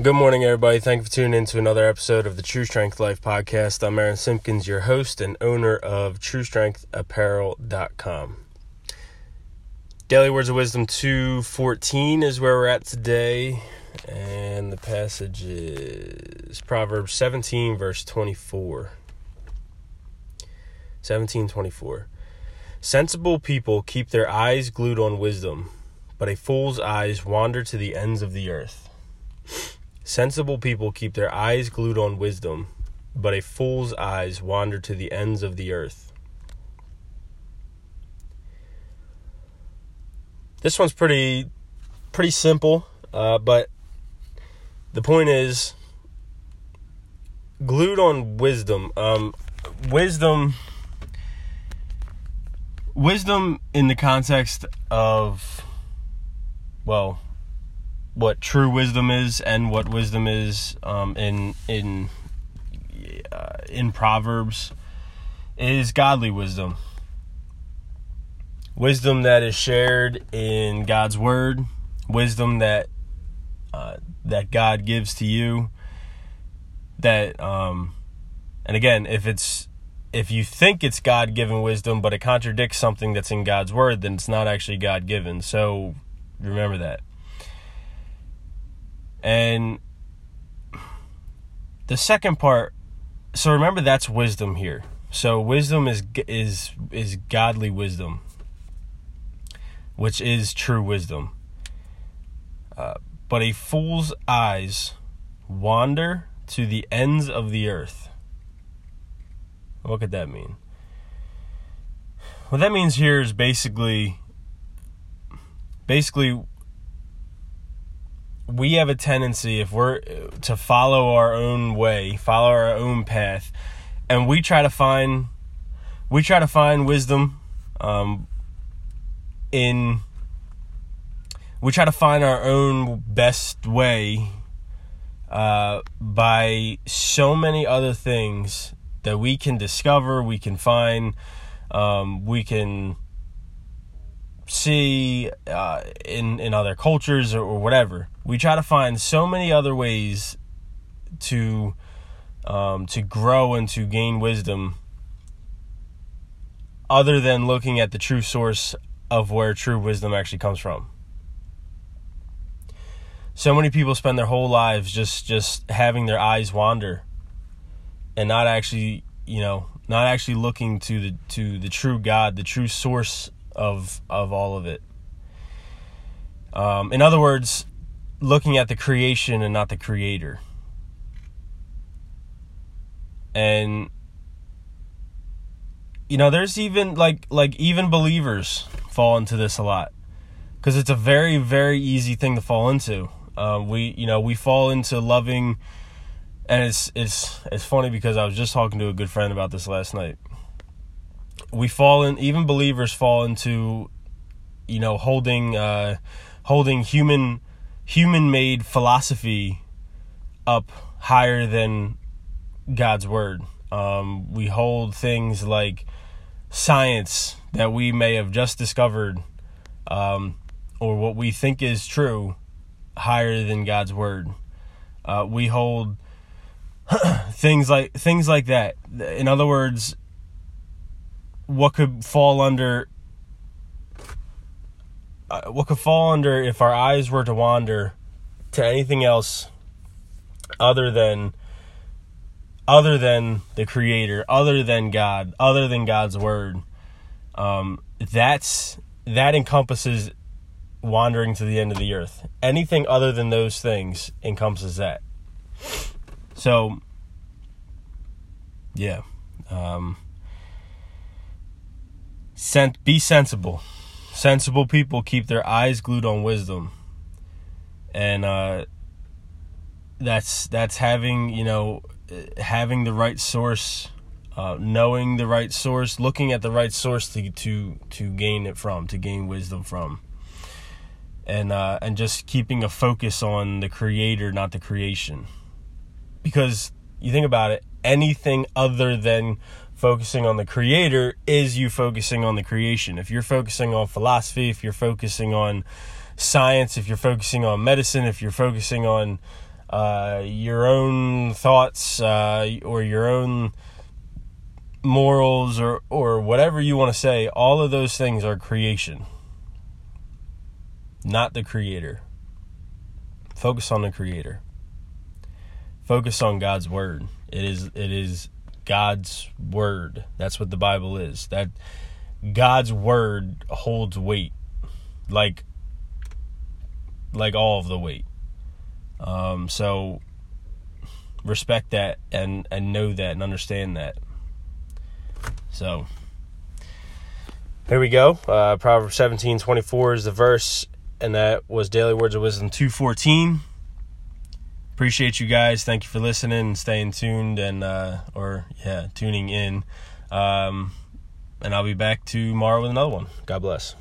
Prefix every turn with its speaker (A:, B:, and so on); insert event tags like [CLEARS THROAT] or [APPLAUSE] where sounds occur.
A: Good morning, everybody. Thank you for tuning in to another episode of the True Strength Life podcast. I'm Aaron Simpkins, your host and owner of TrueStrengthApparel.com. Daily Words of Wisdom 214 is where we're at today, and the passage is Proverbs 17, verse 24. 1724. Sensible people keep their eyes glued on wisdom, but a fool's eyes wander to the ends of the earth. Sensible people keep their eyes glued on wisdom, but a fool's eyes wander to the ends of the earth. This one's pretty pretty simple, uh, but the point is glued on wisdom. Um, wisdom wisdom in the context of well what true wisdom is and what wisdom is um, in in uh, in proverbs is godly wisdom wisdom that is shared in god's word wisdom that uh, that god gives to you that um and again if it's if you think it's God given wisdom, but it contradicts something that's in God's word, then it's not actually God given. So remember that. And the second part, so remember that's wisdom here. So wisdom is is is godly wisdom, which is true wisdom. Uh, but a fool's eyes wander to the ends of the earth. What could that mean? What that means here is basically basically we have a tendency if we're to follow our own way, follow our own path, and we try to find we try to find wisdom um, in we try to find our own best way uh, by so many other things that we can discover, we can find, um, we can see uh, in in other cultures or, or, whatever. We try to find so many other ways to um, to grow and to gain wisdom, other than looking at the true source of where true wisdom actually comes from. So many people spend their whole lives just just having their eyes wander and not actually, you know, not actually looking to the to the true God, the true source of of all of it. Um, in other words, looking at the creation and not the creator. And you know, there's even like like even believers fall into this a lot because it's a very very easy thing to fall into. Uh, we you know we fall into loving and it's it's it's funny because I was just talking to a good friend about this last night. We fall in even believers fall into you know holding uh holding human human made philosophy up higher than God's word. Um, we hold things like science that we may have just discovered um, or what we think is true higher than God's word. Uh, we hold [CLEARS THROAT] things like things like that. In other words, what could fall under uh, what could fall under if our eyes were to wander to anything else other than other than the creator other than god other than god's word um, that's that encompasses wandering to the end of the earth anything other than those things encompasses that so, yeah. Um, be sensible. Sensible people keep their eyes glued on wisdom. And uh, that's that's having, you know, having the right source, uh, knowing the right source, looking at the right source to to to gain it from, to gain wisdom from. And uh, and just keeping a focus on the creator, not the creation because you think about it, anything other than focusing on the creator is you focusing on the creation. If you're focusing on philosophy, if you're focusing on science, if you're focusing on medicine, if you're focusing on uh, your own thoughts uh, or your own morals or or whatever you want to say all of those things are creation. Not the creator. Focus on the creator. Focus on God's word. It is it is God's word that's what the bible is that God's word holds weight like like all of the weight um so respect that and and know that and understand that so here we go. Uh, Proverbs seventeen twenty four is the verse, and that was Daily Words of Wisdom 214. Appreciate you guys. Thank you for listening and staying tuned and, uh, or yeah, tuning in. Um, and I'll be back tomorrow with another one. God bless.